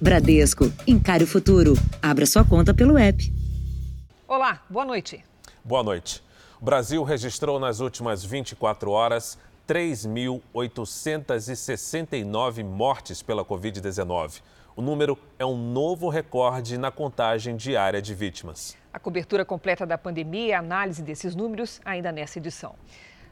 Bradesco, encare o futuro. Abra sua conta pelo app. Olá, boa noite. Boa noite. O Brasil registrou nas últimas 24 horas 3.869 mortes pela Covid-19. O número é um novo recorde na contagem diária de vítimas. A cobertura completa da pandemia e a análise desses números ainda nessa edição.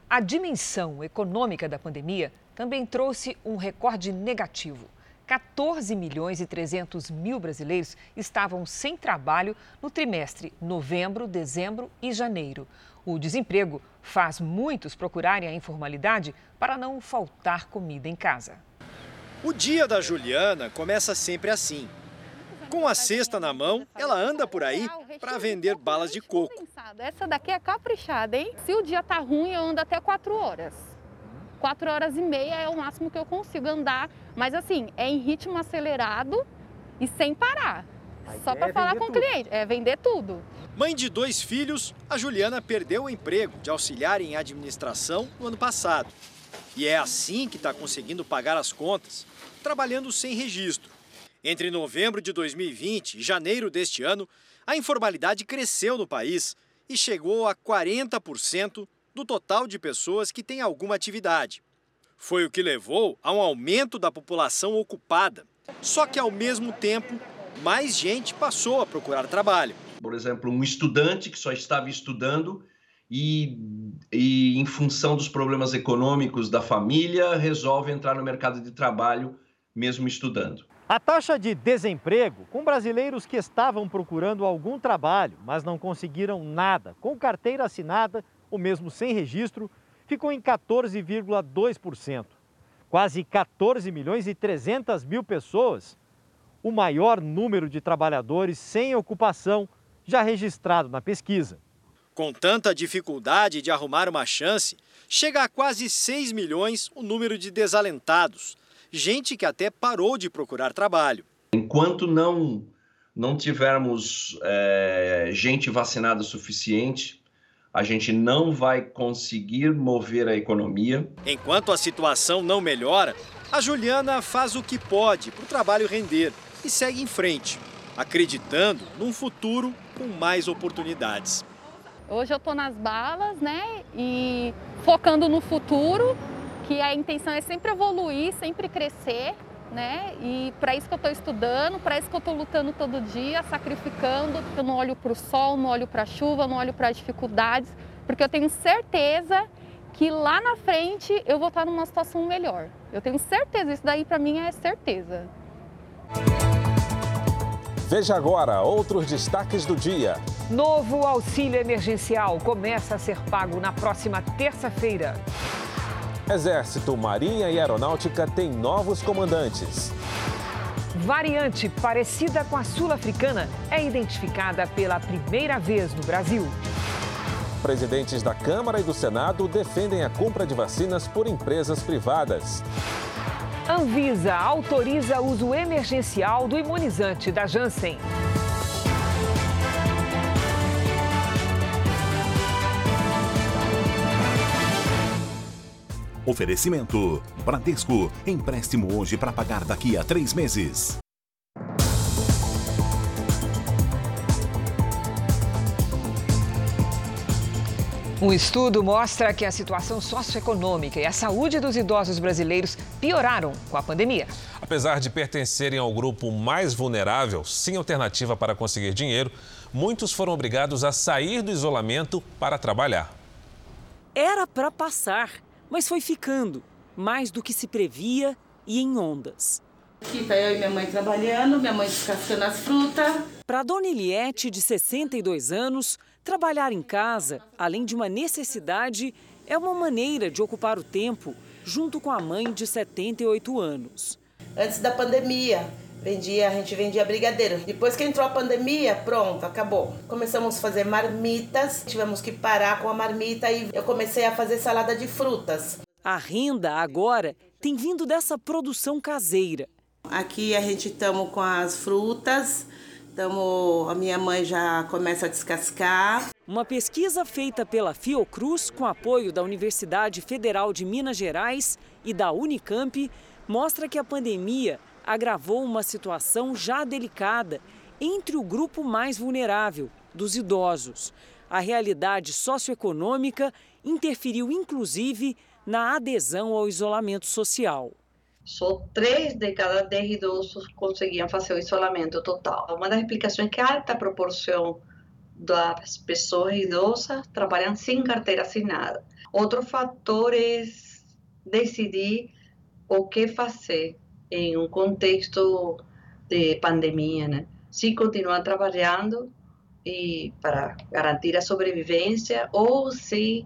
A dimensão econômica da pandemia também trouxe um recorde negativo. 14 milhões e 300 mil brasileiros estavam sem trabalho no trimestre novembro, dezembro e janeiro. O desemprego faz muitos procurarem a informalidade para não faltar comida em casa. O dia da Juliana começa sempre assim. Com a cesta na mão, ela anda por aí para vender balas de coco. Essa daqui é caprichada, hein? Se o dia tá ruim, eu ando até 4 horas. 4 horas e meia é o máximo que eu consigo andar mas assim, é em ritmo acelerado e sem parar. Só para é falar com tudo. o cliente, é vender tudo. Mãe de dois filhos, a Juliana perdeu o emprego de auxiliar em administração no ano passado. E é assim que está conseguindo pagar as contas, trabalhando sem registro. Entre novembro de 2020 e janeiro deste ano, a informalidade cresceu no país e chegou a 40% do total de pessoas que têm alguma atividade. Foi o que levou a um aumento da população ocupada. Só que, ao mesmo tempo, mais gente passou a procurar trabalho. Por exemplo, um estudante que só estava estudando e, e, em função dos problemas econômicos da família, resolve entrar no mercado de trabalho mesmo estudando. A taxa de desemprego com brasileiros que estavam procurando algum trabalho, mas não conseguiram nada, com carteira assinada ou mesmo sem registro, ficou em 14,2%. Quase 14 milhões e 300 mil pessoas, o maior número de trabalhadores sem ocupação já registrado na pesquisa. Com tanta dificuldade de arrumar uma chance, chega a quase 6 milhões o número de desalentados, gente que até parou de procurar trabalho. Enquanto não, não tivermos é, gente vacinada suficiente, a gente não vai conseguir mover a economia. Enquanto a situação não melhora, a Juliana faz o que pode para o trabalho render e segue em frente, acreditando num futuro com mais oportunidades. Hoje eu estou nas balas, né? E focando no futuro, que a intenção é sempre evoluir, sempre crescer né? E para isso que eu estou estudando, para isso que eu estou lutando todo dia, sacrificando. Eu não olho para o sol, não olho para a chuva, não olho para as dificuldades, porque eu tenho certeza que lá na frente eu vou estar numa situação melhor. Eu tenho certeza, isso daí para mim é certeza. Veja agora outros destaques do dia. Novo auxílio emergencial começa a ser pago na próxima terça-feira. Exército, Marinha e Aeronáutica têm novos comandantes. Variante parecida com a sul-africana é identificada pela primeira vez no Brasil. Presidentes da Câmara e do Senado defendem a compra de vacinas por empresas privadas. Anvisa autoriza uso emergencial do imunizante da Janssen. Oferecimento: Bradesco. Empréstimo hoje para pagar daqui a três meses. Um estudo mostra que a situação socioeconômica e a saúde dos idosos brasileiros pioraram com a pandemia. Apesar de pertencerem ao grupo mais vulnerável, sem alternativa para conseguir dinheiro, muitos foram obrigados a sair do isolamento para trabalhar. Era para passar mas foi ficando, mais do que se previa e em ondas. Aqui tá eu e minha mãe trabalhando, minha mãe descascando as frutas. Para Dona Eliette, de 62 anos, trabalhar em casa, além de uma necessidade, é uma maneira de ocupar o tempo junto com a mãe de 78 anos. Antes da pandemia, Vendia, a gente vendia brigadeiro. Depois que entrou a pandemia, pronto, acabou. Começamos a fazer marmitas, tivemos que parar com a marmita e eu comecei a fazer salada de frutas. A renda agora tem vindo dessa produção caseira. Aqui a gente estamos com as frutas, tamo, a minha mãe já começa a descascar. Uma pesquisa feita pela Fiocruz com apoio da Universidade Federal de Minas Gerais e da Unicamp mostra que a pandemia agravou uma situação já delicada entre o grupo mais vulnerável, dos idosos. A realidade socioeconômica interferiu, inclusive, na adesão ao isolamento social. Só três de cada dez idosos conseguiam fazer o isolamento total. Uma das explicações é que a alta proporção das pessoas idosas trabalham sem carteira assinada. Outro fator é decidir o que fazer em um contexto de pandemia, né? Se continuar trabalhando e para garantir a sobrevivência ou se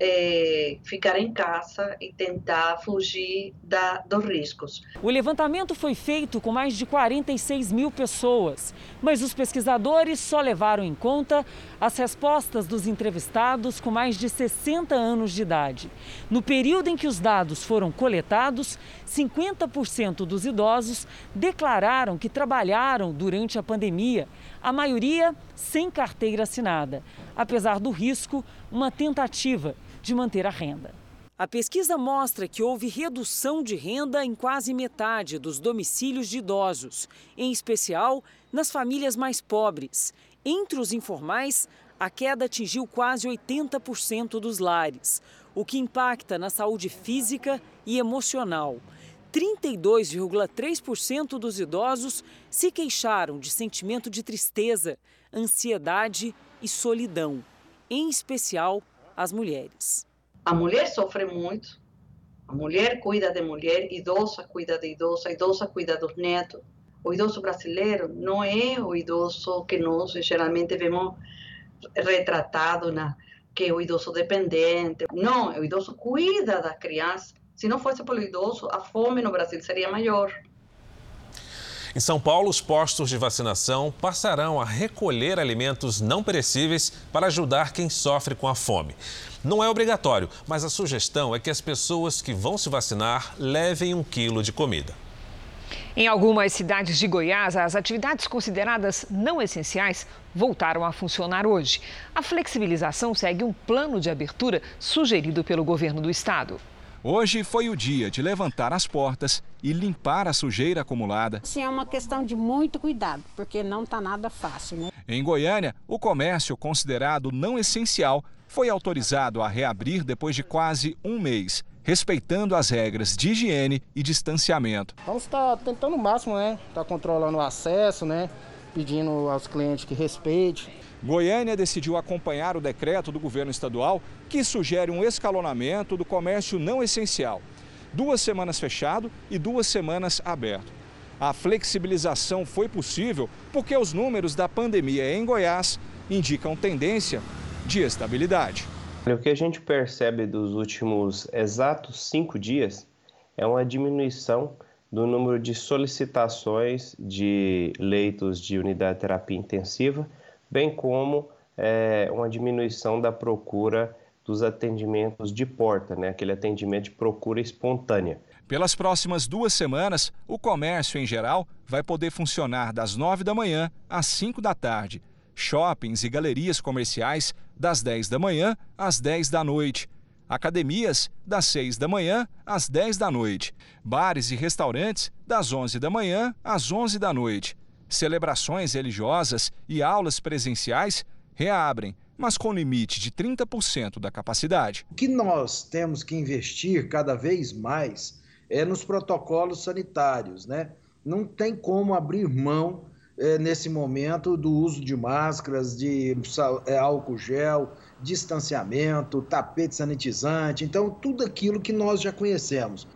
é, ficar em casa e tentar fugir da, dos riscos. O levantamento foi feito com mais de 46 mil pessoas, mas os pesquisadores só levaram em conta as respostas dos entrevistados com mais de 60 anos de idade. No período em que os dados foram coletados, 50% dos idosos declararam que trabalharam durante a pandemia, a maioria sem carteira assinada. Apesar do risco, uma tentativa de manter a renda. A pesquisa mostra que houve redução de renda em quase metade dos domicílios de idosos, em especial nas famílias mais pobres. Entre os informais, a queda atingiu quase 80% dos lares, o que impacta na saúde física e emocional. 32,3% dos idosos se queixaram de sentimento de tristeza, ansiedade e solidão, em especial as mulheres. A mulher sofre muito. A mulher cuida de mulher, idosa cuida de idosa, idosa cuida dos netos. O idoso brasileiro não é o idoso que nós geralmente vemos retratado na que é o idoso dependente. Não, o idoso cuida da criança. Se não fosse pelo idoso, a fome no Brasil seria maior. Em São Paulo, os postos de vacinação passarão a recolher alimentos não perecíveis para ajudar quem sofre com a fome. Não é obrigatório, mas a sugestão é que as pessoas que vão se vacinar levem um quilo de comida. Em algumas cidades de Goiás, as atividades consideradas não essenciais voltaram a funcionar hoje. A flexibilização segue um plano de abertura sugerido pelo governo do estado. Hoje foi o dia de levantar as portas e limpar a sujeira acumulada. Sim, é uma questão de muito cuidado, porque não está nada fácil, né? Em Goiânia, o comércio considerado não essencial foi autorizado a reabrir depois de quase um mês, respeitando as regras de higiene e distanciamento. Vamos estar tentando o máximo, né? Está controlando o acesso, né? Pedindo aos clientes que respeitem. Goiânia decidiu acompanhar o decreto do governo estadual que sugere um escalonamento do comércio não essencial. Duas semanas fechado e duas semanas aberto. A flexibilização foi possível porque os números da pandemia em Goiás indicam tendência de estabilidade. O que a gente percebe dos últimos exatos cinco dias é uma diminuição do número de solicitações de leitos de unidade de terapia intensiva bem como é, uma diminuição da procura dos atendimentos de porta, né? aquele atendimento de procura espontânea. Pelas próximas duas semanas, o comércio em geral vai poder funcionar das 9 da manhã às 5 da tarde. Shoppings e galerias comerciais das 10 da manhã às 10 da noite. Academias das 6 da manhã às 10 da noite. Bares e restaurantes das 11 da manhã às 11 da noite. Celebrações religiosas e aulas presenciais reabrem, mas com limite de 30% da capacidade. O que nós temos que investir cada vez mais é nos protocolos sanitários, né? Não tem como abrir mão é, nesse momento do uso de máscaras, de é, álcool gel, distanciamento, tapete sanitizante, então tudo aquilo que nós já conhecemos.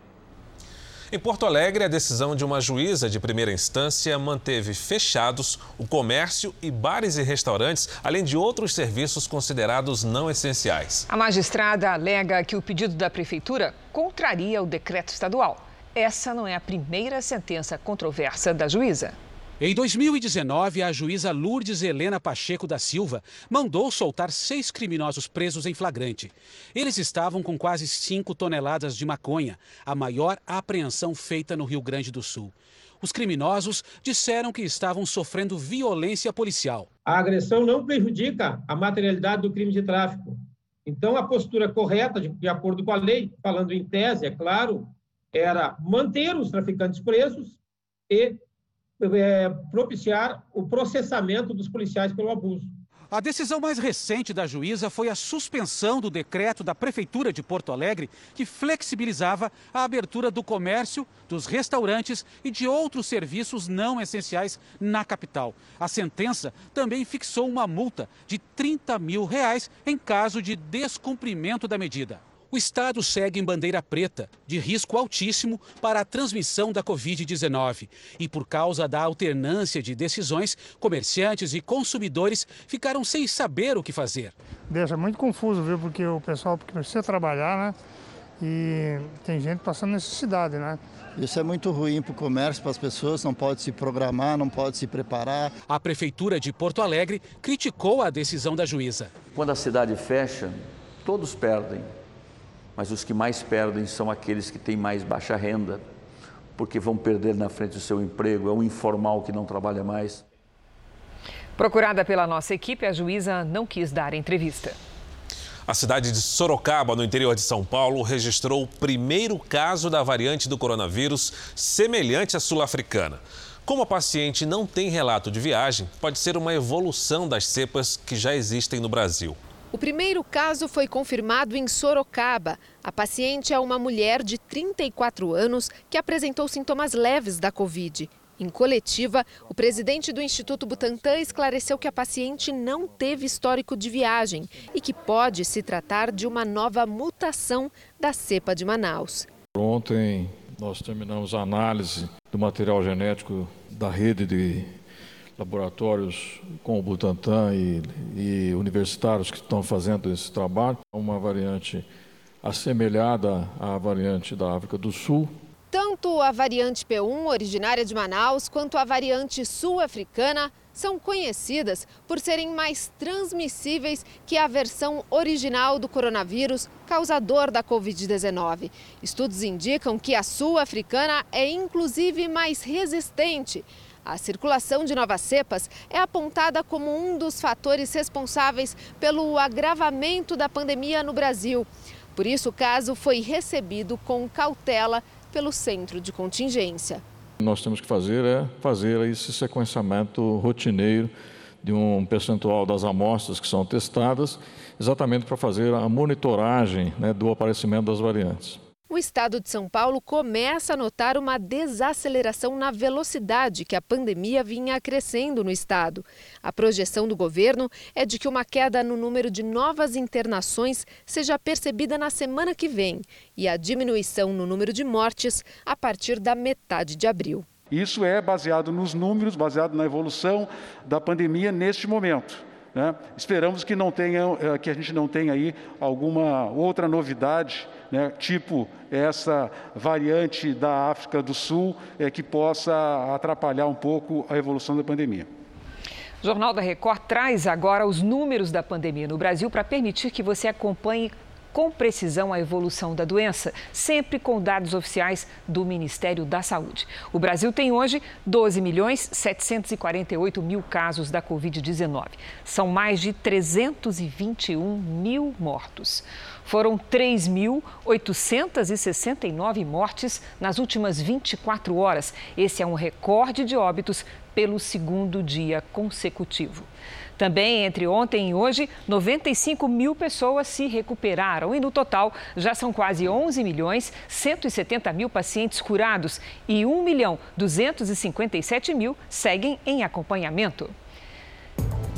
Em Porto Alegre, a decisão de uma juíza de primeira instância manteve fechados o comércio e bares e restaurantes, além de outros serviços considerados não essenciais. A magistrada alega que o pedido da prefeitura contraria o decreto estadual. Essa não é a primeira sentença controversa da juíza. Em 2019, a juíza Lourdes Helena Pacheco da Silva mandou soltar seis criminosos presos em flagrante. Eles estavam com quase 5 toneladas de maconha, a maior apreensão feita no Rio Grande do Sul. Os criminosos disseram que estavam sofrendo violência policial. A agressão não prejudica a materialidade do crime de tráfico. Então, a postura correta, de, de acordo com a lei, falando em tese, é claro, era manter os traficantes presos e é, propiciar o processamento dos policiais pelo abuso. A decisão mais recente da juíza foi a suspensão do decreto da Prefeitura de Porto Alegre, que flexibilizava a abertura do comércio, dos restaurantes e de outros serviços não essenciais na capital. A sentença também fixou uma multa de 30 mil reais em caso de descumprimento da medida. O estado segue em bandeira preta, de risco altíssimo para a transmissão da Covid-19. E por causa da alternância de decisões, comerciantes e consumidores ficaram sem saber o que fazer. Deixa muito confuso, viu? Porque o pessoal precisa trabalhar, né? E tem gente passando necessidade, né? Isso é muito ruim para o comércio, para as pessoas, não pode se programar, não pode se preparar. A Prefeitura de Porto Alegre criticou a decisão da juíza. Quando a cidade fecha, todos perdem mas os que mais perdem são aqueles que têm mais baixa renda, porque vão perder na frente o seu emprego, é um informal que não trabalha mais. Procurada pela nossa equipe, a juíza não quis dar entrevista. A cidade de Sorocaba, no interior de São Paulo, registrou o primeiro caso da variante do coronavírus semelhante à sul-africana. Como a paciente não tem relato de viagem, pode ser uma evolução das cepas que já existem no Brasil. O primeiro caso foi confirmado em Sorocaba. A paciente é uma mulher de 34 anos que apresentou sintomas leves da Covid. Em coletiva, o presidente do Instituto Butantan esclareceu que a paciente não teve histórico de viagem e que pode se tratar de uma nova mutação da cepa de Manaus. Ontem nós terminamos a análise do material genético da rede de laboratórios com o Butantan e, e universitários que estão fazendo esse trabalho. Uma variante assemelhada à variante da África do Sul. Tanto a variante P1, originária de Manaus, quanto a variante sul-africana são conhecidas por serem mais transmissíveis que a versão original do coronavírus causador da Covid-19. Estudos indicam que a sul-africana é inclusive mais resistente a circulação de novas cepas é apontada como um dos fatores responsáveis pelo agravamento da pandemia no Brasil. Por isso, o caso foi recebido com cautela pelo centro de contingência. Nós temos que fazer é fazer esse sequenciamento rotineiro de um percentual das amostras que são testadas, exatamente para fazer a monitoragem né, do aparecimento das variantes o estado de São Paulo começa a notar uma desaceleração na velocidade que a pandemia vinha crescendo no estado. A projeção do governo é de que uma queda no número de novas internações seja percebida na semana que vem e a diminuição no número de mortes a partir da metade de abril. Isso é baseado nos números, baseado na evolução da pandemia neste momento. Né? Esperamos que, não tenha, eh, que a gente não tenha aí alguma outra novidade né, tipo essa variante da África do Sul, é, que possa atrapalhar um pouco a evolução da pandemia. O Jornal da Record traz agora os números da pandemia no Brasil para permitir que você acompanhe com precisão a evolução da doença, sempre com dados oficiais do Ministério da Saúde. O Brasil tem hoje 12 milhões 748 mil casos da Covid-19. São mais de 321 mil mortos. Foram 3.869 mortes nas últimas 24 horas. Esse é um recorde de óbitos pelo segundo dia consecutivo. Também entre ontem e hoje, 95 mil pessoas se recuperaram e no total já são quase 11 milhões 170 mil pacientes curados e 1 milhão 257 mil seguem em acompanhamento.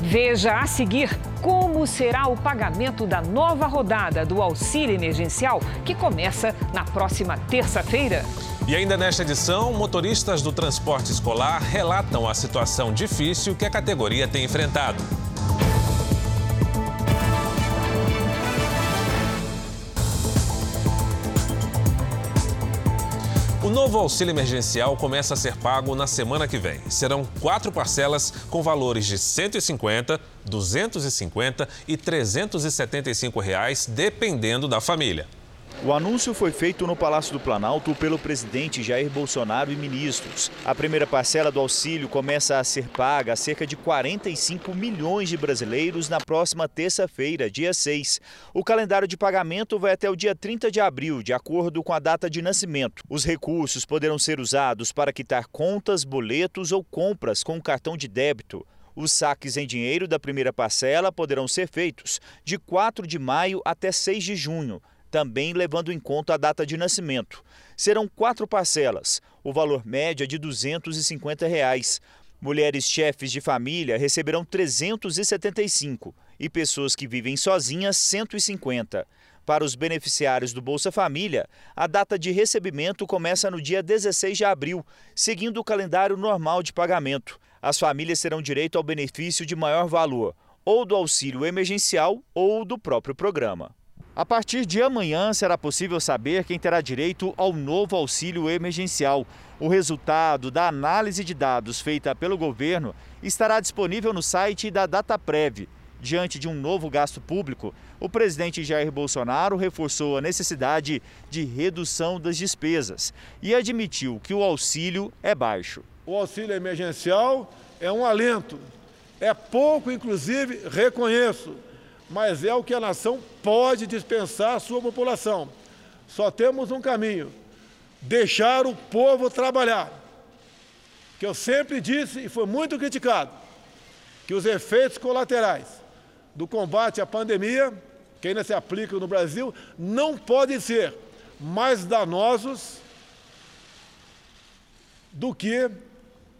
Veja a seguir como será o pagamento da nova rodada do auxílio emergencial que começa na próxima terça-feira. E ainda nesta edição, motoristas do transporte escolar relatam a situação difícil que a categoria tem enfrentado. Novo auxílio emergencial começa a ser pago na semana que vem. Serão quatro parcelas com valores de R$ 150, 250 e 375 reais, dependendo da família. O anúncio foi feito no Palácio do Planalto pelo presidente Jair Bolsonaro e ministros. A primeira parcela do auxílio começa a ser paga a cerca de 45 milhões de brasileiros na próxima terça-feira, dia 6. O calendário de pagamento vai até o dia 30 de abril, de acordo com a data de nascimento. Os recursos poderão ser usados para quitar contas, boletos ou compras com cartão de débito. Os saques em dinheiro da primeira parcela poderão ser feitos de 4 de maio até 6 de junho também levando em conta a data de nascimento. Serão quatro parcelas, o valor médio é de 250 reais. Mulheres chefes de família receberão 375 e pessoas que vivem sozinhas 150. Para os beneficiários do Bolsa Família, a data de recebimento começa no dia 16 de abril, seguindo o calendário normal de pagamento. As famílias terão direito ao benefício de maior valor, ou do auxílio emergencial ou do próprio programa. A partir de amanhã será possível saber quem terá direito ao novo auxílio emergencial. O resultado da análise de dados feita pelo governo estará disponível no site da Dataprev. Diante de um novo gasto público, o presidente Jair Bolsonaro reforçou a necessidade de redução das despesas e admitiu que o auxílio é baixo. O auxílio emergencial é um alento. É pouco, inclusive, reconheço mas é o que a nação pode dispensar à sua população. Só temos um caminho: deixar o povo trabalhar. Que eu sempre disse e foi muito criticado, que os efeitos colaterais do combate à pandemia, que ainda se aplicam no Brasil, não podem ser mais danosos do que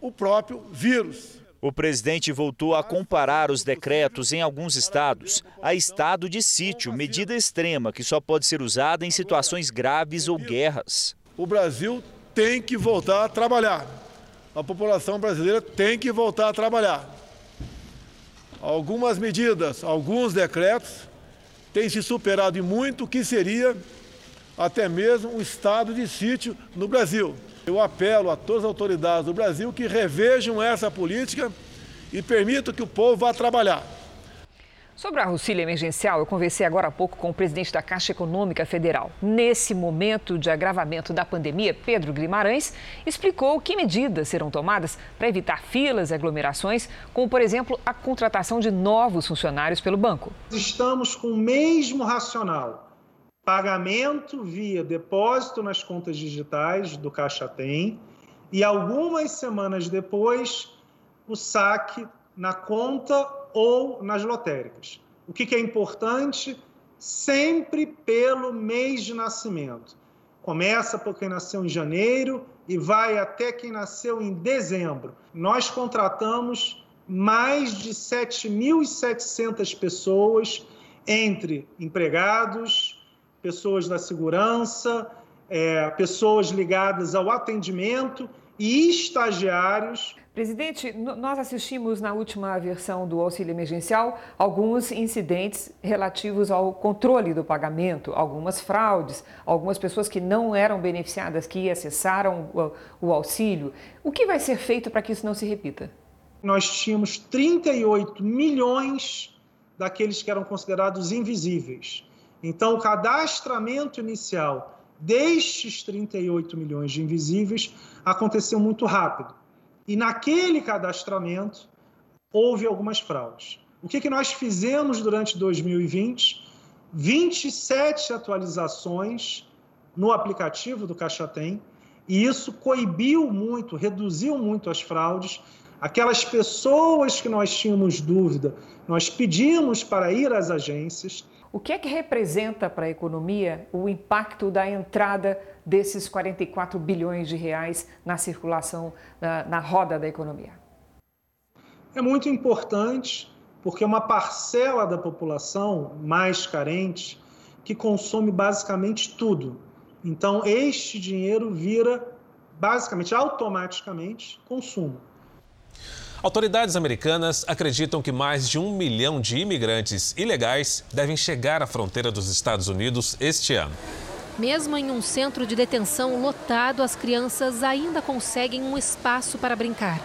o próprio vírus. O presidente voltou a comparar os decretos em alguns estados a estado de sítio, medida extrema que só pode ser usada em situações graves ou guerras. O Brasil tem que voltar a trabalhar. A população brasileira tem que voltar a trabalhar. Algumas medidas, alguns decretos têm se superado em muito o que seria até mesmo um estado de sítio no Brasil. Eu apelo a todas as autoridades do Brasil que revejam essa política e permitam que o povo vá trabalhar. Sobre a auxílio emergencial, eu conversei agora há pouco com o presidente da Caixa Econômica Federal. Nesse momento de agravamento da pandemia, Pedro Guimarães explicou que medidas serão tomadas para evitar filas e aglomerações, como, por exemplo, a contratação de novos funcionários pelo banco. Estamos com o mesmo racional pagamento via depósito nas contas digitais do Caixa Tem e algumas semanas depois o saque na conta ou nas lotéricas. O que, que é importante? Sempre pelo mês de nascimento. Começa por quem nasceu em janeiro e vai até quem nasceu em dezembro. Nós contratamos mais de 7.700 pessoas, entre empregados, pessoas da segurança, é, pessoas ligadas ao atendimento e estagiários. Presidente, nós assistimos na última versão do auxílio emergencial alguns incidentes relativos ao controle do pagamento, algumas fraudes, algumas pessoas que não eram beneficiadas, que acessaram o, o auxílio. O que vai ser feito para que isso não se repita? Nós tínhamos 38 milhões daqueles que eram considerados invisíveis. Então, o cadastramento inicial destes 38 milhões de invisíveis aconteceu muito rápido. E naquele cadastramento houve algumas fraudes. O que, que nós fizemos durante 2020? 27 atualizações no aplicativo do Caixa Tem, e isso coibiu muito, reduziu muito as fraudes. Aquelas pessoas que nós tínhamos dúvida, nós pedimos para ir às agências, o que é que representa para a economia o impacto da entrada desses 44 bilhões de reais na circulação, na, na roda da economia? É muito importante porque é uma parcela da população mais carente que consome basicamente tudo. Então, este dinheiro vira basicamente, automaticamente, consumo. Autoridades americanas acreditam que mais de um milhão de imigrantes ilegais devem chegar à fronteira dos Estados Unidos este ano. Mesmo em um centro de detenção lotado, as crianças ainda conseguem um espaço para brincar.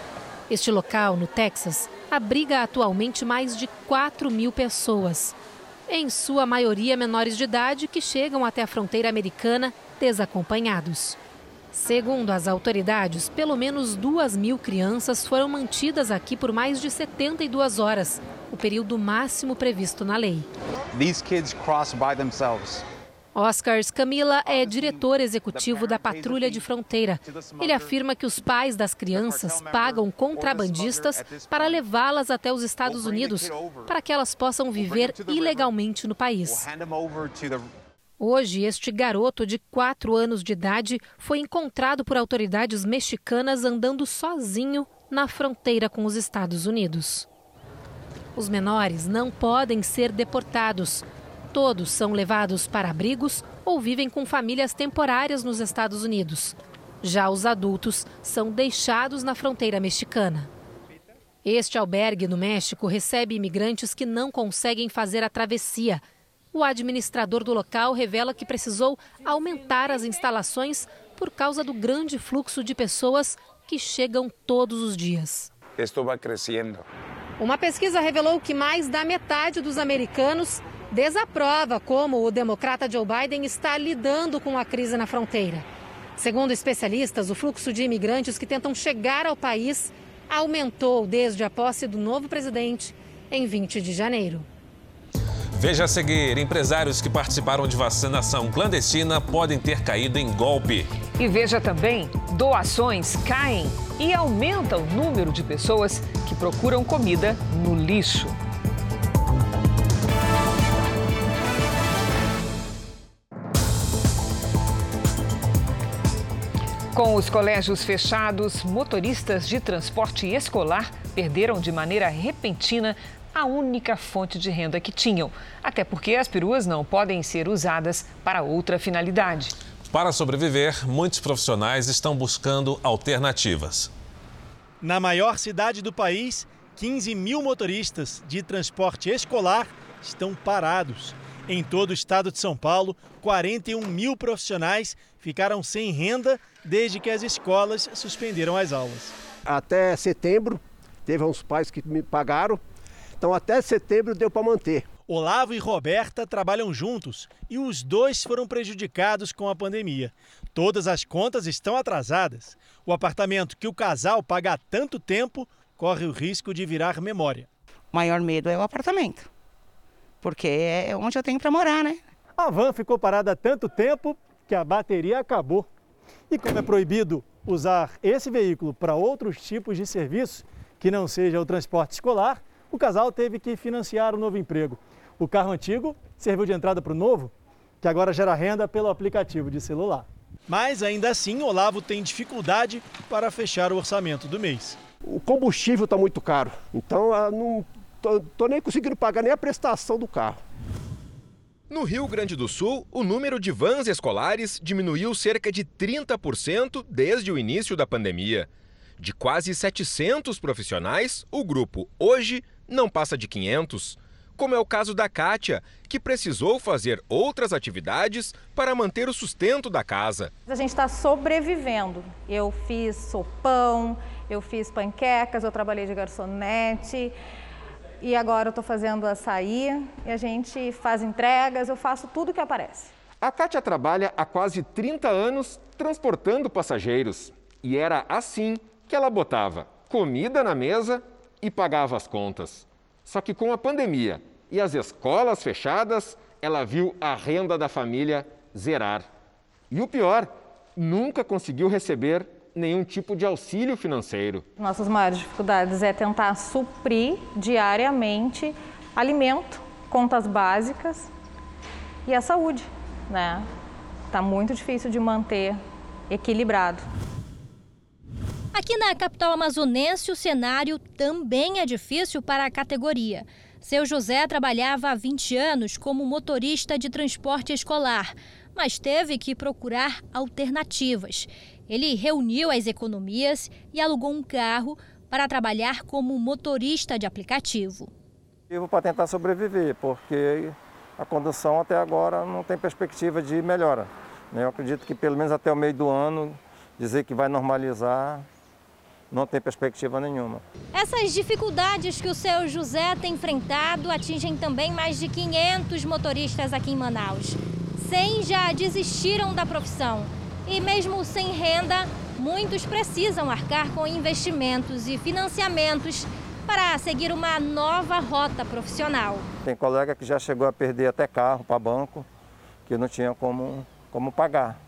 Este local, no Texas, abriga atualmente mais de 4 mil pessoas. em sua maioria menores de idade que chegam até a fronteira americana desacompanhados. Segundo as autoridades, pelo menos duas mil crianças foram mantidas aqui por mais de 72 horas, o período máximo previsto na lei. These kids cross by themselves. Oscar Camila é diretor executivo da Patrulha de Fronteira. Ele afirma que os pais das crianças pagam contrabandistas para levá-las até os Estados Unidos, para que elas possam viver ilegalmente no país. Hoje, este garoto de 4 anos de idade foi encontrado por autoridades mexicanas andando sozinho na fronteira com os Estados Unidos. Os menores não podem ser deportados. Todos são levados para abrigos ou vivem com famílias temporárias nos Estados Unidos. Já os adultos são deixados na fronteira mexicana. Este albergue no México recebe imigrantes que não conseguem fazer a travessia. O administrador do local revela que precisou aumentar as instalações por causa do grande fluxo de pessoas que chegam todos os dias. Esto va crescendo. Uma pesquisa revelou que mais da metade dos americanos desaprova como o democrata Joe Biden está lidando com a crise na fronteira. Segundo especialistas, o fluxo de imigrantes que tentam chegar ao país aumentou desde a posse do novo presidente em 20 de janeiro. Veja a seguir: empresários que participaram de vacinação clandestina podem ter caído em golpe. E veja também: doações caem e aumenta o número de pessoas que procuram comida no lixo. Com os colégios fechados, motoristas de transporte escolar perderam de maneira repentina a única fonte de renda que tinham. Até porque as peruas não podem ser usadas para outra finalidade. Para sobreviver, muitos profissionais estão buscando alternativas. Na maior cidade do país, 15 mil motoristas de transporte escolar estão parados. Em todo o estado de São Paulo, 41 mil profissionais ficaram sem renda desde que as escolas suspenderam as aulas. Até setembro, teve uns pais que me pagaram, então até setembro deu para manter. Olavo e Roberta trabalham juntos e os dois foram prejudicados com a pandemia. Todas as contas estão atrasadas. O apartamento que o casal paga há tanto tempo corre o risco de virar memória. O maior medo é o apartamento, porque é onde eu tenho para morar, né? A van ficou parada há tanto tempo que a bateria acabou. E como é proibido usar esse veículo para outros tipos de serviços, que não seja o transporte escolar, o casal teve que financiar um novo emprego. O carro antigo serviu de entrada para o novo, que agora gera renda pelo aplicativo de celular. Mas ainda assim, Olavo tem dificuldade para fechar o orçamento do mês. O combustível está muito caro, então eu não estou nem conseguindo pagar nem a prestação do carro. No Rio Grande do Sul, o número de vans escolares diminuiu cerca de 30% desde o início da pandemia. De quase 700 profissionais, o grupo hoje não passa de 500. Como é o caso da Kátia, que precisou fazer outras atividades para manter o sustento da casa. A gente está sobrevivendo. Eu fiz sopão, eu fiz panquecas, eu trabalhei de garçonete e agora eu estou fazendo açaí e a gente faz entregas, eu faço tudo que aparece. A Kátia trabalha há quase 30 anos transportando passageiros e era assim que ela botava comida na mesa e pagava as contas. Só que com a pandemia e as escolas fechadas, ela viu a renda da família zerar. E o pior, nunca conseguiu receber nenhum tipo de auxílio financeiro. Nossas maiores dificuldades é tentar suprir diariamente alimento, contas básicas e a saúde, né? Tá muito difícil de manter equilibrado. Aqui na capital amazonense, o cenário também é difícil para a categoria. Seu José trabalhava há 20 anos como motorista de transporte escolar, mas teve que procurar alternativas. Ele reuniu as economias e alugou um carro para trabalhar como motorista de aplicativo. Vivo para tentar sobreviver, porque a condução até agora não tem perspectiva de melhora. Eu acredito que pelo menos até o meio do ano, dizer que vai normalizar, não tem perspectiva nenhuma. Essas dificuldades que o seu José tem enfrentado atingem também mais de 500 motoristas aqui em Manaus. 100 já desistiram da profissão e, mesmo sem renda, muitos precisam arcar com investimentos e financiamentos para seguir uma nova rota profissional. Tem colega que já chegou a perder até carro para banco, que não tinha como, como pagar.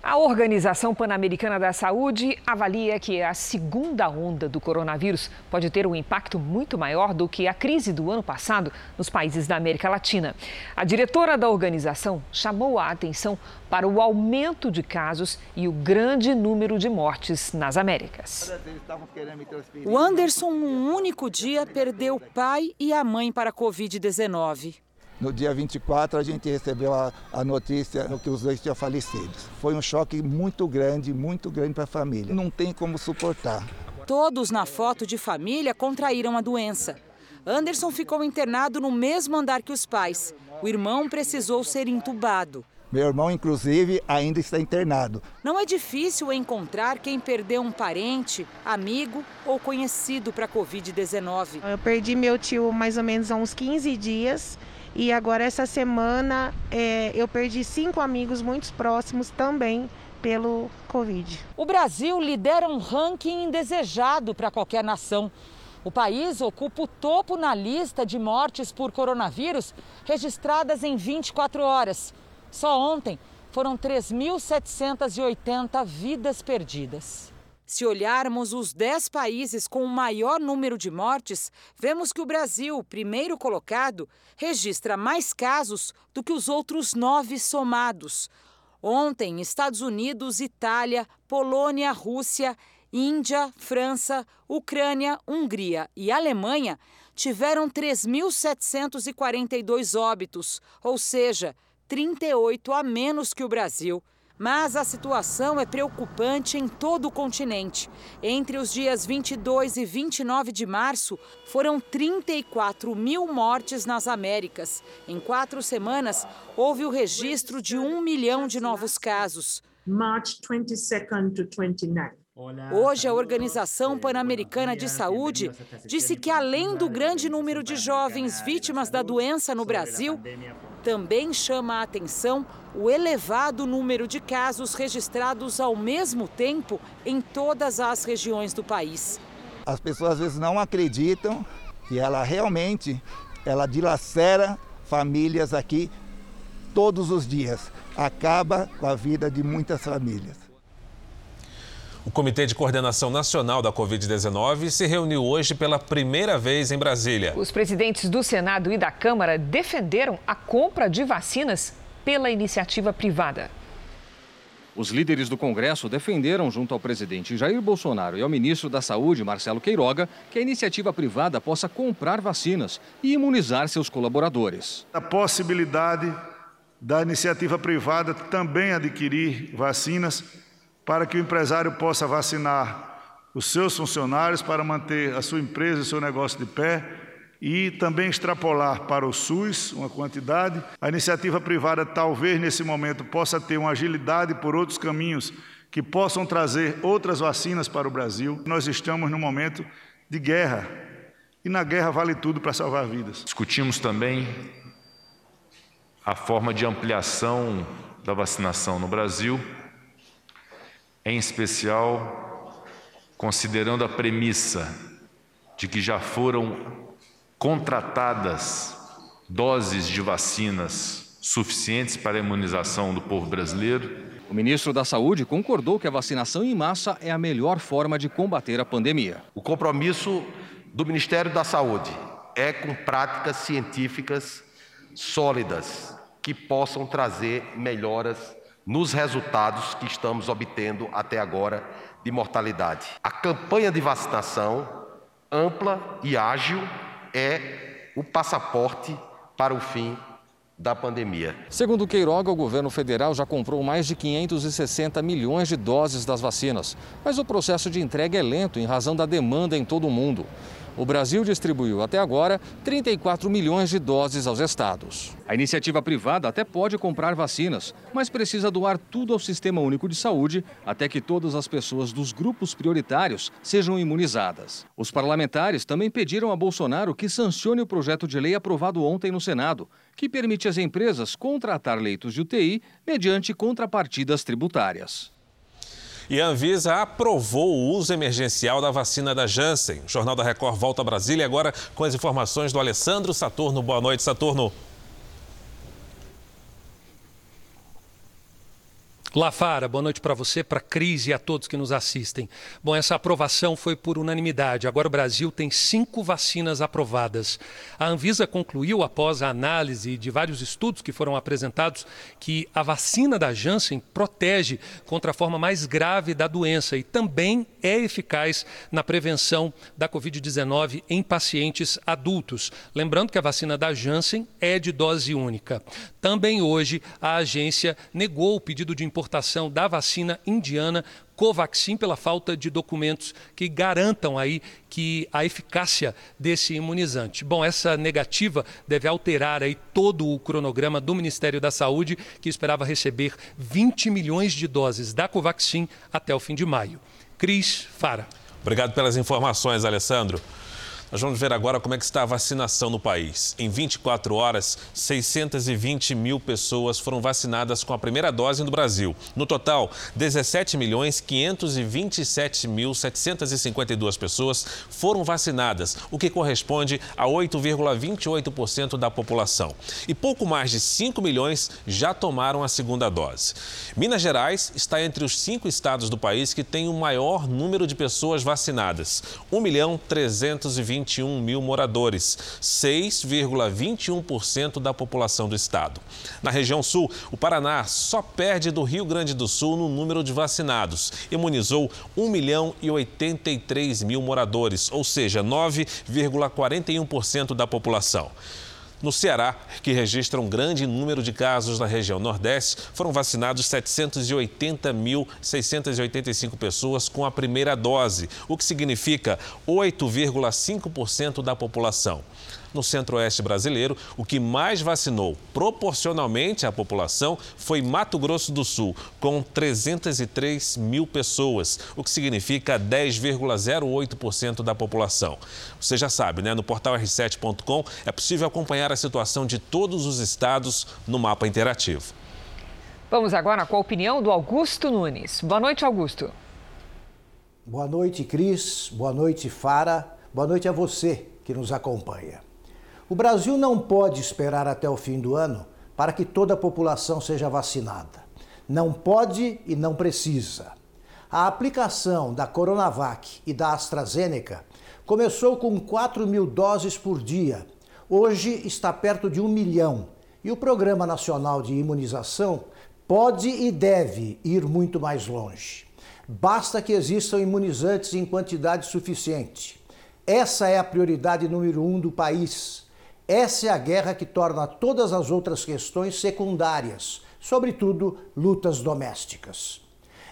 A Organização Pan-Americana da Saúde avalia que a segunda onda do coronavírus pode ter um impacto muito maior do que a crise do ano passado nos países da América Latina. A diretora da organização chamou a atenção para o aumento de casos e o grande número de mortes nas Américas. O Anderson, um único dia, perdeu o pai e a mãe para a Covid-19. No dia 24, a gente recebeu a, a notícia que os dois tinham falecido. Foi um choque muito grande, muito grande para a família. Não tem como suportar. Todos na foto de família contraíram a doença. Anderson ficou internado no mesmo andar que os pais. O irmão precisou ser entubado. Meu irmão, inclusive, ainda está internado. Não é difícil encontrar quem perdeu um parente, amigo ou conhecido para a Covid-19. Eu perdi meu tio mais ou menos há uns 15 dias. E agora, essa semana, é, eu perdi cinco amigos muito próximos também pelo Covid. O Brasil lidera um ranking indesejado para qualquer nação. O país ocupa o topo na lista de mortes por coronavírus registradas em 24 horas. Só ontem foram 3.780 vidas perdidas. Se olharmos os 10 países com o maior número de mortes, vemos que o Brasil, primeiro colocado, registra mais casos do que os outros nove somados. Ontem, Estados Unidos, Itália, Polônia, Rússia, Índia, França, Ucrânia, Hungria e Alemanha tiveram 3.742 óbitos, ou seja, 38 a menos que o Brasil. Mas a situação é preocupante em todo o continente. Entre os dias 22 e 29 de março, foram 34 mil mortes nas Américas. Em quatro semanas, houve o registro de um milhão de novos casos. March 22nd to 29. Hoje, a Organização Pan-Americana de Saúde disse que, além do grande número de jovens vítimas da doença no Brasil, também chama a atenção o elevado número de casos registrados ao mesmo tempo em todas as regiões do país. As pessoas às vezes não acreditam que ela realmente ela dilacera famílias aqui todos os dias, acaba com a vida de muitas famílias. O Comitê de Coordenação Nacional da Covid-19 se reuniu hoje pela primeira vez em Brasília. Os presidentes do Senado e da Câmara defenderam a compra de vacinas pela iniciativa privada. Os líderes do Congresso defenderam, junto ao presidente Jair Bolsonaro e ao ministro da Saúde, Marcelo Queiroga, que a iniciativa privada possa comprar vacinas e imunizar seus colaboradores. A possibilidade da iniciativa privada também adquirir vacinas para que o empresário possa vacinar os seus funcionários para manter a sua empresa e seu negócio de pé e também extrapolar para o SUS uma quantidade. A iniciativa privada talvez nesse momento possa ter uma agilidade por outros caminhos que possam trazer outras vacinas para o Brasil. Nós estamos num momento de guerra e na guerra vale tudo para salvar vidas. Discutimos também a forma de ampliação da vacinação no Brasil em especial considerando a premissa de que já foram contratadas doses de vacinas suficientes para a imunização do povo brasileiro. O ministro da Saúde concordou que a vacinação em massa é a melhor forma de combater a pandemia. O compromisso do Ministério da Saúde é com práticas científicas sólidas que possam trazer melhoras nos resultados que estamos obtendo até agora de mortalidade. A campanha de vacinação ampla e ágil é o passaporte para o fim da pandemia. Segundo Queiroga, o governo federal já comprou mais de 560 milhões de doses das vacinas, mas o processo de entrega é lento em razão da demanda em todo o mundo. O Brasil distribuiu até agora 34 milhões de doses aos estados. A iniciativa privada até pode comprar vacinas, mas precisa doar tudo ao Sistema Único de Saúde até que todas as pessoas dos grupos prioritários sejam imunizadas. Os parlamentares também pediram a Bolsonaro que sancione o projeto de lei aprovado ontem no Senado, que permite às empresas contratar leitos de UTI mediante contrapartidas tributárias. E a Anvisa aprovou o uso emergencial da vacina da Janssen. O Jornal da Record volta a Brasília agora com as informações do Alessandro Saturno. Boa noite, Saturno. Lafara, boa noite para você, para a Cris e a todos que nos assistem. Bom, essa aprovação foi por unanimidade. Agora o Brasil tem cinco vacinas aprovadas. A Anvisa concluiu, após a análise de vários estudos que foram apresentados, que a vacina da Janssen protege contra a forma mais grave da doença e também é eficaz na prevenção da Covid-19 em pacientes adultos. Lembrando que a vacina da Janssen é de dose única. Também hoje a agência negou o pedido de importação da vacina indiana Covaxin pela falta de documentos que garantam aí que a eficácia desse imunizante. Bom, essa negativa deve alterar aí todo o cronograma do Ministério da Saúde, que esperava receber 20 milhões de doses da Covaxin até o fim de maio. Cris Fara. Obrigado pelas informações, Alessandro. Nós vamos ver agora como é que está a vacinação no país. Em 24 horas, 620 mil pessoas foram vacinadas com a primeira dose no Brasil. No total, 17 milhões 527 mil 752 pessoas foram vacinadas, o que corresponde a 8,28% da população. E pouco mais de 5 milhões já tomaram a segunda dose. Minas Gerais está entre os cinco estados do país que têm o maior número de pessoas vacinadas. 1 milhão 320 21 mil moradores, 6,21% da população do estado. Na região sul, o Paraná só perde do Rio Grande do Sul no número de vacinados. Imunizou 1 milhão e 83 mil moradores, ou seja, 9,41% da população. No Ceará, que registra um grande número de casos na região Nordeste, foram vacinados 780.685 pessoas com a primeira dose, o que significa 8,5% da população no centro-oeste brasileiro, o que mais vacinou proporcionalmente à população foi Mato Grosso do Sul, com 303 mil pessoas, o que significa 10,08% da população. Você já sabe, né? No portal r7.com é possível acompanhar a situação de todos os estados no mapa interativo. Vamos agora com a opinião do Augusto Nunes. Boa noite, Augusto. Boa noite, Cris. Boa noite, Fara. Boa noite a você que nos acompanha. O Brasil não pode esperar até o fim do ano para que toda a população seja vacinada. Não pode e não precisa. A aplicação da Coronavac e da AstraZeneca começou com 4 mil doses por dia. Hoje está perto de um milhão. E o Programa Nacional de Imunização pode e deve ir muito mais longe. Basta que existam imunizantes em quantidade suficiente. Essa é a prioridade número um do país. Essa é a guerra que torna todas as outras questões secundárias, sobretudo lutas domésticas.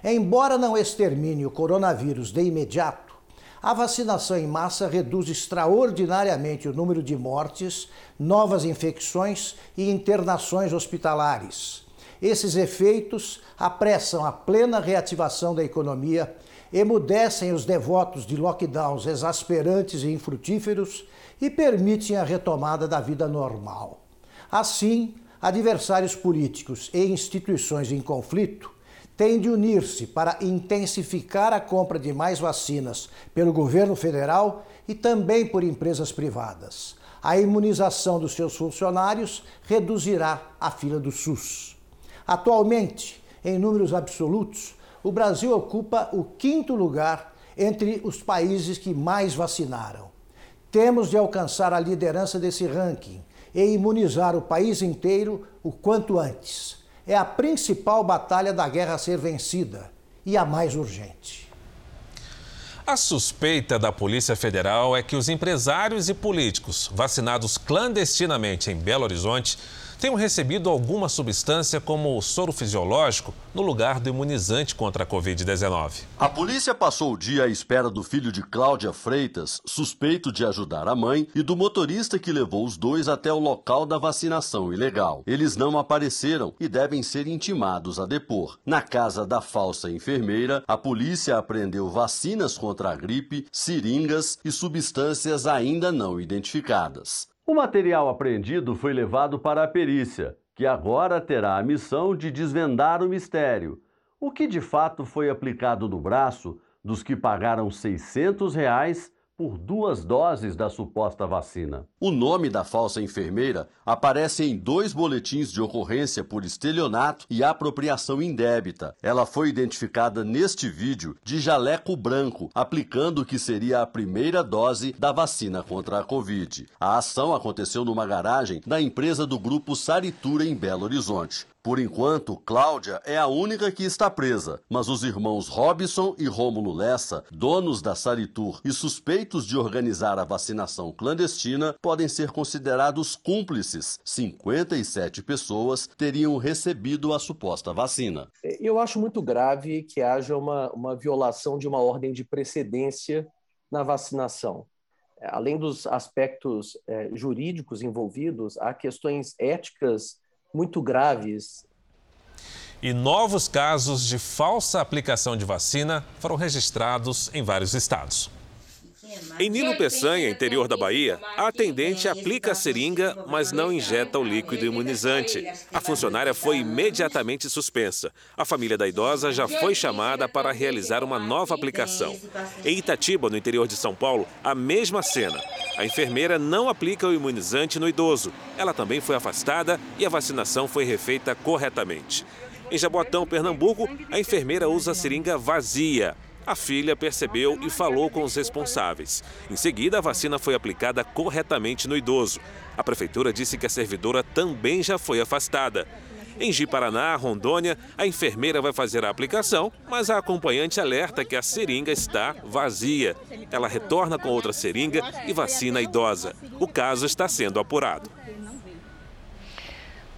Embora não extermine o coronavírus de imediato, a vacinação em massa reduz extraordinariamente o número de mortes, novas infecções e internações hospitalares. Esses efeitos apressam a plena reativação da economia, emudecem os devotos de lockdowns exasperantes e infrutíferos e permitem a retomada da vida normal. Assim, adversários políticos e instituições em conflito têm de unir-se para intensificar a compra de mais vacinas pelo governo federal e também por empresas privadas. A imunização dos seus funcionários reduzirá a fila do SUS. Atualmente, em números absolutos, o Brasil ocupa o quinto lugar entre os países que mais vacinaram. Temos de alcançar a liderança desse ranking e imunizar o país inteiro o quanto antes. É a principal batalha da guerra a ser vencida e a mais urgente. A suspeita da Polícia Federal é que os empresários e políticos vacinados clandestinamente em Belo Horizonte tenham recebido alguma substância como soro fisiológico no lugar do imunizante contra a Covid-19. A polícia passou o dia à espera do filho de Cláudia Freitas, suspeito de ajudar a mãe, e do motorista que levou os dois até o local da vacinação ilegal. Eles não apareceram e devem ser intimados a depor. Na casa da falsa enfermeira, a polícia apreendeu vacinas contra a gripe, seringas e substâncias ainda não identificadas. O material apreendido foi levado para a perícia, que agora terá a missão de desvendar o mistério. O que de fato foi aplicado no braço dos que pagaram 600 reais por duas doses da suposta vacina. O nome da falsa enfermeira aparece em dois boletins de ocorrência por estelionato e apropriação indébita. Ela foi identificada neste vídeo de jaleco branco, aplicando o que seria a primeira dose da vacina contra a Covid. A ação aconteceu numa garagem da empresa do grupo Saritura em Belo Horizonte. Por enquanto, Cláudia é a única que está presa, mas os irmãos Robson e Rômulo Lessa, donos da Saritur e suspeitos de organizar a vacinação clandestina, podem ser considerados cúmplices. 57 pessoas teriam recebido a suposta vacina. Eu acho muito grave que haja uma, uma violação de uma ordem de precedência na vacinação. Além dos aspectos eh, jurídicos envolvidos, há questões éticas muito graves. E novos casos de falsa aplicação de vacina foram registrados em vários estados. Em Nilo Peçanha, interior da Bahia, a atendente aplica a seringa, mas não injeta o líquido imunizante. A funcionária foi imediatamente suspensa. A família da idosa já foi chamada para realizar uma nova aplicação. Em Itatiba, no interior de São Paulo, a mesma cena. A enfermeira não aplica o imunizante no idoso. Ela também foi afastada e a vacinação foi refeita corretamente. Em Jaboatão, Pernambuco, a enfermeira usa a seringa vazia. A filha percebeu e falou com os responsáveis. Em seguida, a vacina foi aplicada corretamente no idoso. A prefeitura disse que a servidora também já foi afastada. Em Ji-Paraná, Rondônia, a enfermeira vai fazer a aplicação, mas a acompanhante alerta que a seringa está vazia. Ela retorna com outra seringa e vacina a idosa. O caso está sendo apurado.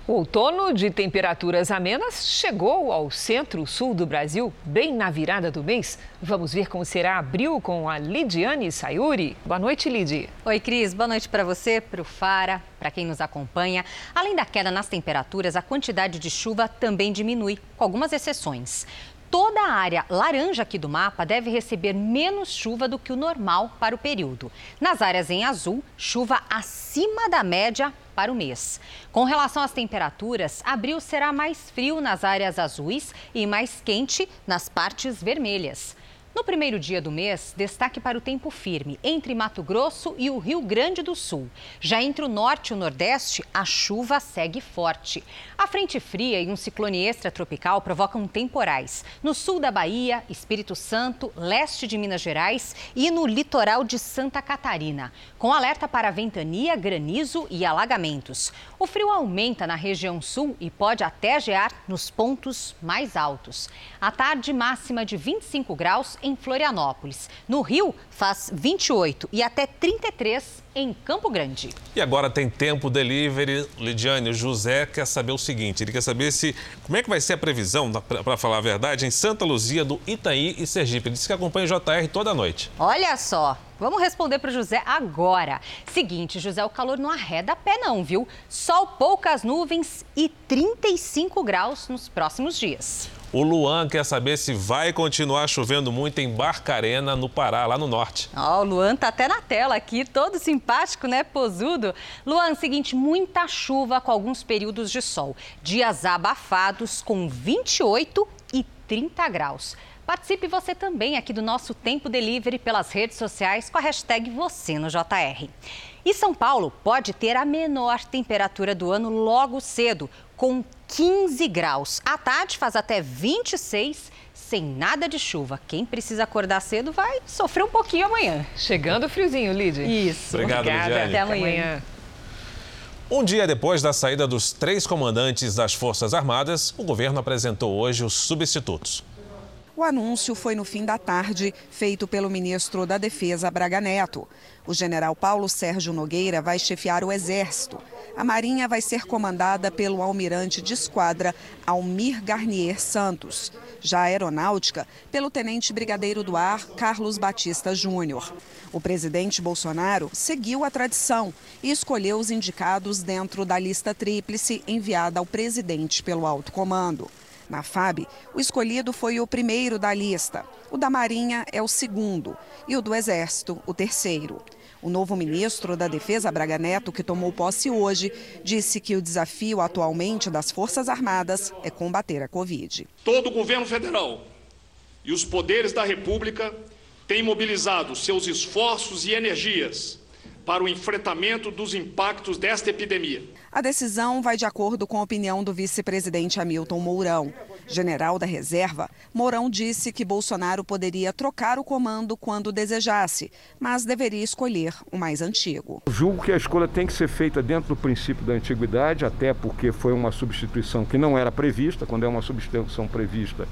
O outono de temperaturas amenas chegou ao centro-sul do Brasil, bem na virada do mês. Vamos ver como será abril com a Lidiane Sayuri. Boa noite, Lidi. Oi, Cris. Boa noite para você, para o Fara, para quem nos acompanha. Além da queda nas temperaturas, a quantidade de chuva também diminui, com algumas exceções. Toda a área laranja aqui do mapa deve receber menos chuva do que o normal para o período. Nas áreas em azul, chuva acima da média para o mês. Com relação às temperaturas, abril será mais frio nas áreas azuis e mais quente nas partes vermelhas. No primeiro dia do mês, destaque para o tempo firme entre Mato Grosso e o Rio Grande do Sul. Já entre o norte e o nordeste, a chuva segue forte. A frente fria e um ciclone extratropical provocam temporais no sul da Bahia, Espírito Santo, leste de Minas Gerais e no litoral de Santa Catarina, com alerta para ventania, granizo e alagamentos. O frio aumenta na região sul e pode até gear nos pontos mais altos. A tarde máxima de 25 graus em Florianópolis. No Rio, faz 28 e até 33 em Campo Grande. E agora tem tempo delivery. Lidiane, o José quer saber o seguinte: ele quer saber se como é que vai ser a previsão, para falar a verdade, em Santa Luzia, do Itaí e Sergipe. Ele disse que acompanha o JR toda noite. Olha só, Vamos responder para o José agora. Seguinte, José, o calor não arreda pé não, viu? Sol, poucas nuvens e 35 graus nos próximos dias. O Luan quer saber se vai continuar chovendo muito em Barcarena, no Pará, lá no norte. Ó, oh, o Luan tá até na tela aqui, todo simpático, né, posudo. Luan, seguinte, muita chuva com alguns períodos de sol. Dias abafados com 28 e 30 graus. Participe você também aqui do nosso Tempo Delivery pelas redes sociais com a hashtag você no JR. E São Paulo pode ter a menor temperatura do ano logo cedo, com 15 graus. À tarde faz até 26 sem nada de chuva. Quem precisa acordar cedo vai sofrer um pouquinho amanhã. Chegando o friozinho, Lidy. Isso. Obrigado, Obrigada. Até amanhã. Até amanhã. Um dia depois da saída dos três comandantes das Forças Armadas, o governo apresentou hoje os substitutos. O anúncio foi no fim da tarde, feito pelo ministro da Defesa Braga Neto. O general Paulo Sérgio Nogueira vai chefiar o Exército. A Marinha vai ser comandada pelo almirante de esquadra Almir Garnier Santos. Já a Aeronáutica, pelo tenente brigadeiro do ar Carlos Batista Júnior. O presidente Bolsonaro seguiu a tradição e escolheu os indicados dentro da lista tríplice enviada ao presidente pelo alto comando. Na FAB, o escolhido foi o primeiro da lista, o da Marinha é o segundo e o do Exército, o terceiro. O novo ministro da Defesa, Braga Neto, que tomou posse hoje, disse que o desafio atualmente das Forças Armadas é combater a Covid. Todo o governo federal e os poderes da República têm mobilizado seus esforços e energias para o enfrentamento dos impactos desta epidemia. A decisão vai de acordo com a opinião do vice-presidente Hamilton Mourão. General da reserva, Mourão disse que Bolsonaro poderia trocar o comando quando desejasse, mas deveria escolher o mais antigo. Julgo que a escolha tem que ser feita dentro do princípio da antiguidade, até porque foi uma substituição que não era prevista. Quando é uma substituição prevista,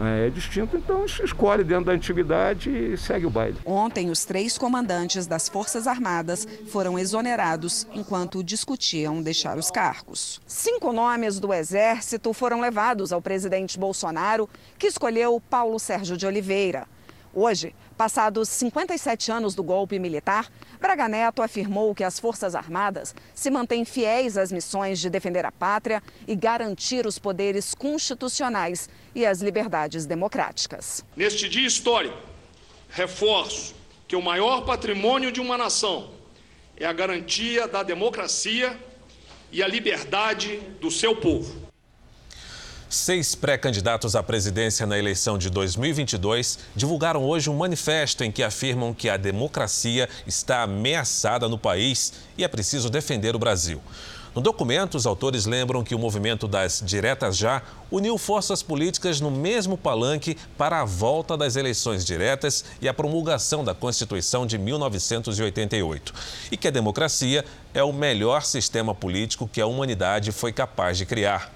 é distinto, então escolhe dentro da antiguidade e segue o baile. Ontem, os três comandantes das Forças Armadas foram exonerados enquanto discutiam deixar os cargos. Cinco nomes do Exército foram levados ao presidente Bolsonaro, que escolheu Paulo Sérgio de Oliveira. Hoje, passados 57 anos do golpe militar, Braga Neto afirmou que as Forças Armadas se mantêm fiéis às missões de defender a pátria e garantir os poderes constitucionais e as liberdades democráticas. Neste dia histórico, reforço que o maior patrimônio de uma nação é a garantia da democracia e a liberdade do seu povo. Seis pré-candidatos à presidência na eleição de 2022 divulgaram hoje um manifesto em que afirmam que a democracia está ameaçada no país e é preciso defender o Brasil. No documento, os autores lembram que o movimento das Diretas Já uniu forças políticas no mesmo palanque para a volta das eleições diretas e a promulgação da Constituição de 1988. E que a democracia é o melhor sistema político que a humanidade foi capaz de criar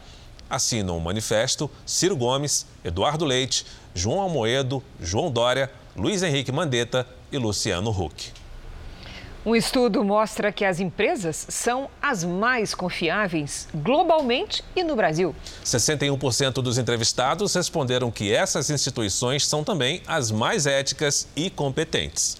assinam o manifesto Ciro Gomes, Eduardo Leite, João Almoedo, João Dória, Luiz Henrique Mandetta e Luciano Huck. Um estudo mostra que as empresas são as mais confiáveis globalmente e no Brasil. 61% dos entrevistados responderam que essas instituições são também as mais éticas e competentes.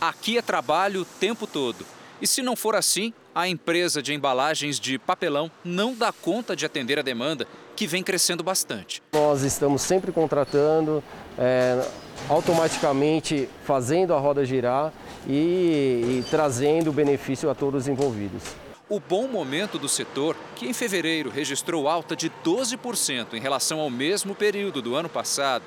Aqui é trabalho o tempo todo. E se não for assim, a empresa de embalagens de papelão não dá conta de atender a demanda, que vem crescendo bastante. Nós estamos sempre contratando, é, automaticamente fazendo a roda girar e, e trazendo benefício a todos os envolvidos. O bom momento do setor, que em fevereiro registrou alta de 12% em relação ao mesmo período do ano passado,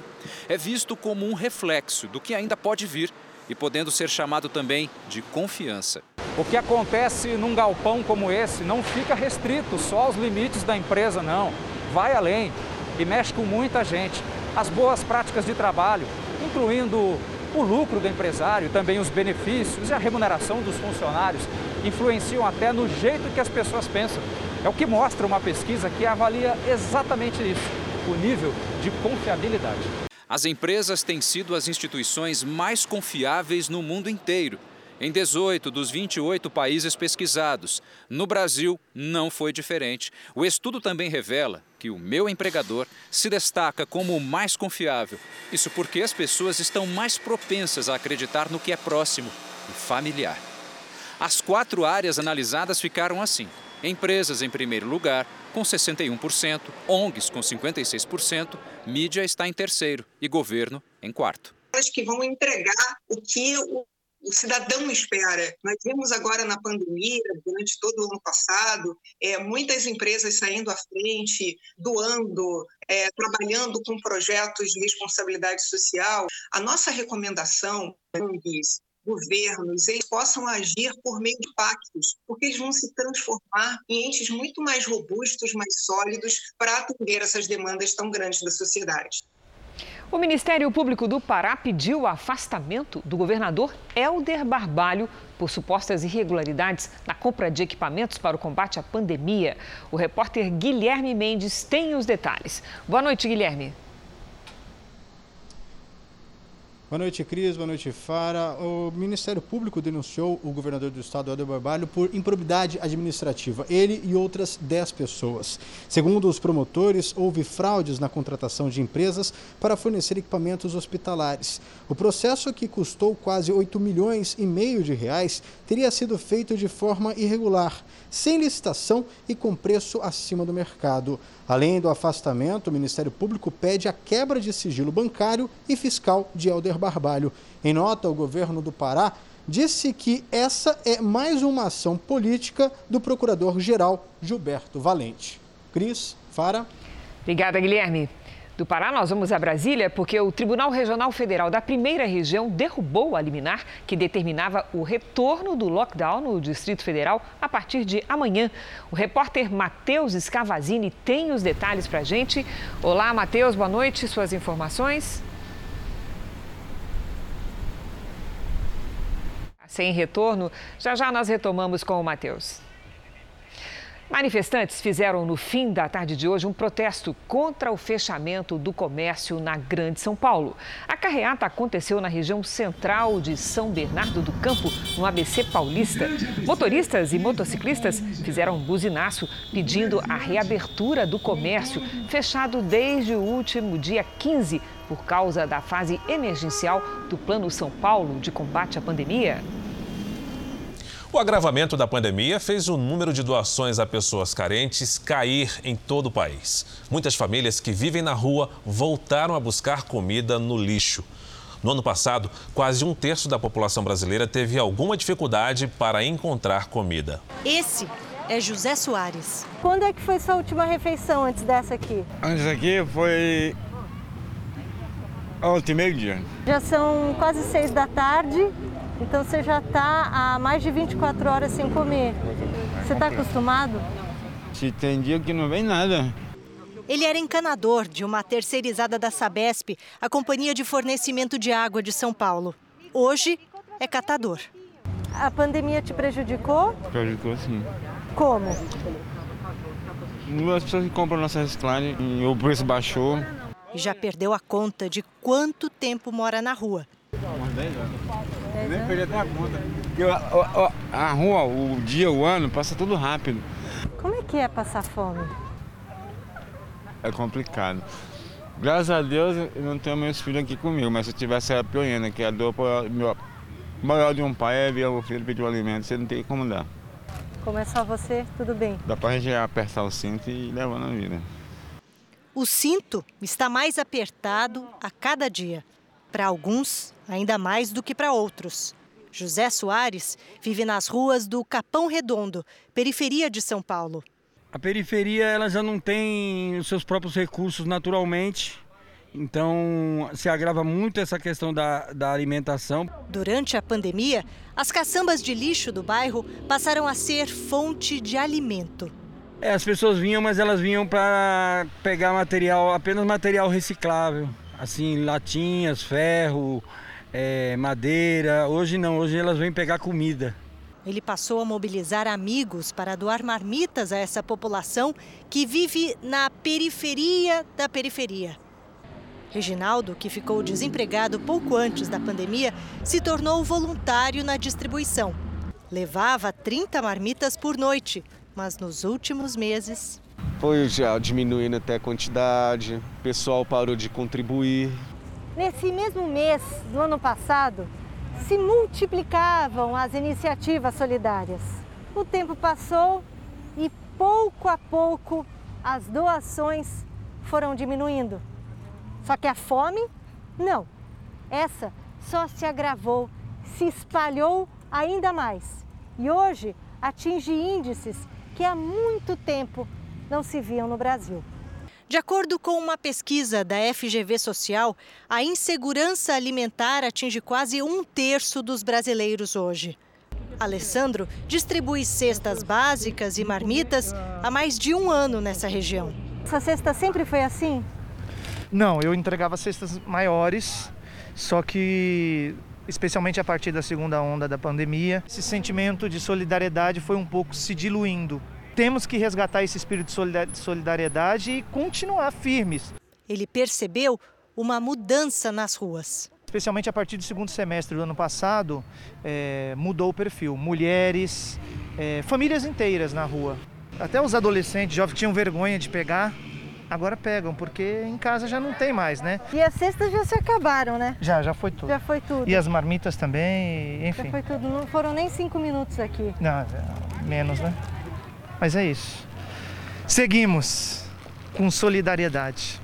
é visto como um reflexo do que ainda pode vir e podendo ser chamado também de confiança. O que acontece num galpão como esse não fica restrito só aos limites da empresa, não. Vai além e mexe com muita gente. As boas práticas de trabalho, incluindo o lucro do empresário, também os benefícios e a remuneração dos funcionários, influenciam até no jeito que as pessoas pensam. É o que mostra uma pesquisa que avalia exatamente isso, o nível de confiabilidade. As empresas têm sido as instituições mais confiáveis no mundo inteiro. Em 18 dos 28 países pesquisados. No Brasil, não foi diferente. O estudo também revela que o meu empregador se destaca como o mais confiável. Isso porque as pessoas estão mais propensas a acreditar no que é próximo e familiar. As quatro áreas analisadas ficaram assim: empresas em primeiro lugar, com 61%, ONGs com 56%, mídia está em terceiro e governo em quarto. As que vão entregar o que o, o cidadão espera. Nós vimos agora na pandemia, durante todo o ano passado, é, muitas empresas saindo à frente, doando, é, trabalhando com projetos de responsabilidade social. A nossa recomendação, governos, eles possam agir por meio de pactos, porque eles vão se transformar em entes muito mais robustos, mais sólidos, para atender essas demandas tão grandes da sociedade. O Ministério Público do Pará pediu o afastamento do governador Helder Barbalho por supostas irregularidades na compra de equipamentos para o combate à pandemia. O repórter Guilherme Mendes tem os detalhes. Boa noite, Guilherme. Boa noite, Cris. Boa noite, Fara. O Ministério Público denunciou o governador do estado, Helder Barbalho, por improbidade administrativa. Ele e outras 10 pessoas. Segundo os promotores, houve fraudes na contratação de empresas para fornecer equipamentos hospitalares. O processo, que custou quase 8 milhões e meio de reais, teria sido feito de forma irregular, sem licitação e com preço acima do mercado. Além do afastamento, o Ministério Público pede a quebra de sigilo bancário e fiscal de Helder Barbalho. Em nota, o governo do Pará disse que essa é mais uma ação política do procurador-geral Gilberto Valente. Cris, Fara. Obrigada, Guilherme. Do Pará, nós vamos a Brasília porque o Tribunal Regional Federal da Primeira Região derrubou a liminar que determinava o retorno do lockdown no Distrito Federal a partir de amanhã. O repórter Matheus Scavazini tem os detalhes para a gente. Olá, Matheus, boa noite. Suas informações? Sem retorno, já já nós retomamos com o Matheus. Manifestantes fizeram no fim da tarde de hoje um protesto contra o fechamento do comércio na Grande São Paulo. A carreata aconteceu na região central de São Bernardo do Campo, no ABC Paulista. Motoristas e motociclistas fizeram um buzinaço pedindo a reabertura do comércio, fechado desde o último dia 15 por causa da fase emergencial do Plano São Paulo de combate à pandemia. O agravamento da pandemia fez o número de doações a pessoas carentes cair em todo o país. Muitas famílias que vivem na rua voltaram a buscar comida no lixo. No ano passado, quase um terço da população brasileira teve alguma dificuldade para encontrar comida. Esse é José Soares. Quando é que foi sua última refeição antes dessa aqui? Antes aqui foi ontem, meio-dia. Já são quase seis da tarde então você já está há mais de 24 horas sem comer. Você está acostumado? Se tem dia que não vem nada. Ele era encanador de uma terceirizada da Sabesp, a companhia de fornecimento de água de São Paulo. Hoje é catador. A pandemia te prejudicou? Prejudicou sim. Como? As pessoas que compram nossa reciclagem, o preço baixou. E já perdeu a conta de quanto tempo mora na rua. Umas 10 anos. Nem perdi até a conta. Porque a, a, a rua, o dia, o ano, passa tudo rápido. Como é que é passar fome? É complicado. Graças a Deus eu não tenho meus filhos aqui comigo, mas se eu tivesse era pior ainda, que a dor meu, maior de um pai é ver o filho pedir o alimento, você não tem como dar. Como é só você, tudo bem. Dá pra gente apertar o cinto e levar na vida. O cinto está mais apertado a cada dia. Para alguns, ainda mais do que para outros. José Soares vive nas ruas do Capão Redondo, periferia de São Paulo. A periferia ela já não tem os seus próprios recursos naturalmente, então se agrava muito essa questão da, da alimentação. Durante a pandemia, as caçambas de lixo do bairro passaram a ser fonte de alimento. É, as pessoas vinham, mas elas vinham para pegar material, apenas material reciclável assim, latinhas, ferro, é, madeira. Hoje não, hoje elas vêm pegar comida. Ele passou a mobilizar amigos para doar marmitas a essa população que vive na periferia da periferia. Reginaldo, que ficou desempregado pouco antes da pandemia, se tornou voluntário na distribuição. Levava 30 marmitas por noite, mas nos últimos meses foi já diminuindo até a quantidade, o pessoal parou de contribuir. Nesse mesmo mês do ano passado, se multiplicavam as iniciativas solidárias. O tempo passou e pouco a pouco as doações foram diminuindo. Só que a fome, não. Essa só se agravou, se espalhou ainda mais. E hoje atinge índices que há muito tempo não se viam no Brasil. De acordo com uma pesquisa da FGV Social, a insegurança alimentar atinge quase um terço dos brasileiros hoje. Alessandro distribui cestas básicas e marmitas há mais de um ano nessa região. Essa cesta sempre foi assim? Não, eu entregava cestas maiores, só que especialmente a partir da segunda onda da pandemia, esse sentimento de solidariedade foi um pouco se diluindo temos que resgatar esse espírito de solidariedade e continuar firmes. Ele percebeu uma mudança nas ruas. Especialmente a partir do segundo semestre do ano passado, é, mudou o perfil. Mulheres, é, famílias inteiras na rua. Até os adolescentes, jovens que tinham vergonha de pegar, agora pegam, porque em casa já não tem mais, né? E as cestas já se acabaram, né? Já, já foi tudo. Já foi tudo. E as marmitas também, enfim. Já foi tudo, não foram nem cinco minutos aqui. Não, menos, né? Mas é isso. Seguimos com solidariedade.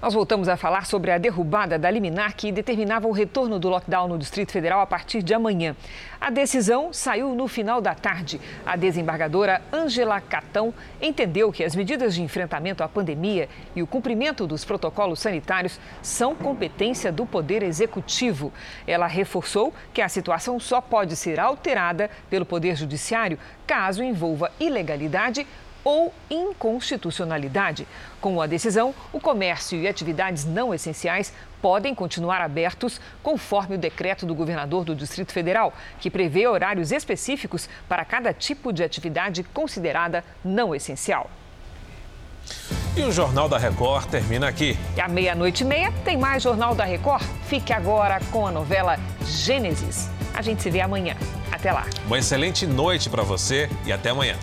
Nós voltamos a falar sobre a derrubada da liminar que determinava o retorno do lockdown no Distrito Federal a partir de amanhã. A decisão saiu no final da tarde. A desembargadora Ângela Catão entendeu que as medidas de enfrentamento à pandemia e o cumprimento dos protocolos sanitários são competência do Poder Executivo. Ela reforçou que a situação só pode ser alterada pelo Poder Judiciário caso envolva ilegalidade ou inconstitucionalidade. Com a decisão, o comércio e atividades não essenciais podem continuar abertos conforme o decreto do governador do Distrito Federal, que prevê horários específicos para cada tipo de atividade considerada não essencial. E o Jornal da Record termina aqui. E à meia-noite e meia tem mais Jornal da Record. Fique agora com a novela Gênesis. A gente se vê amanhã. Até lá. Uma excelente noite para você e até amanhã.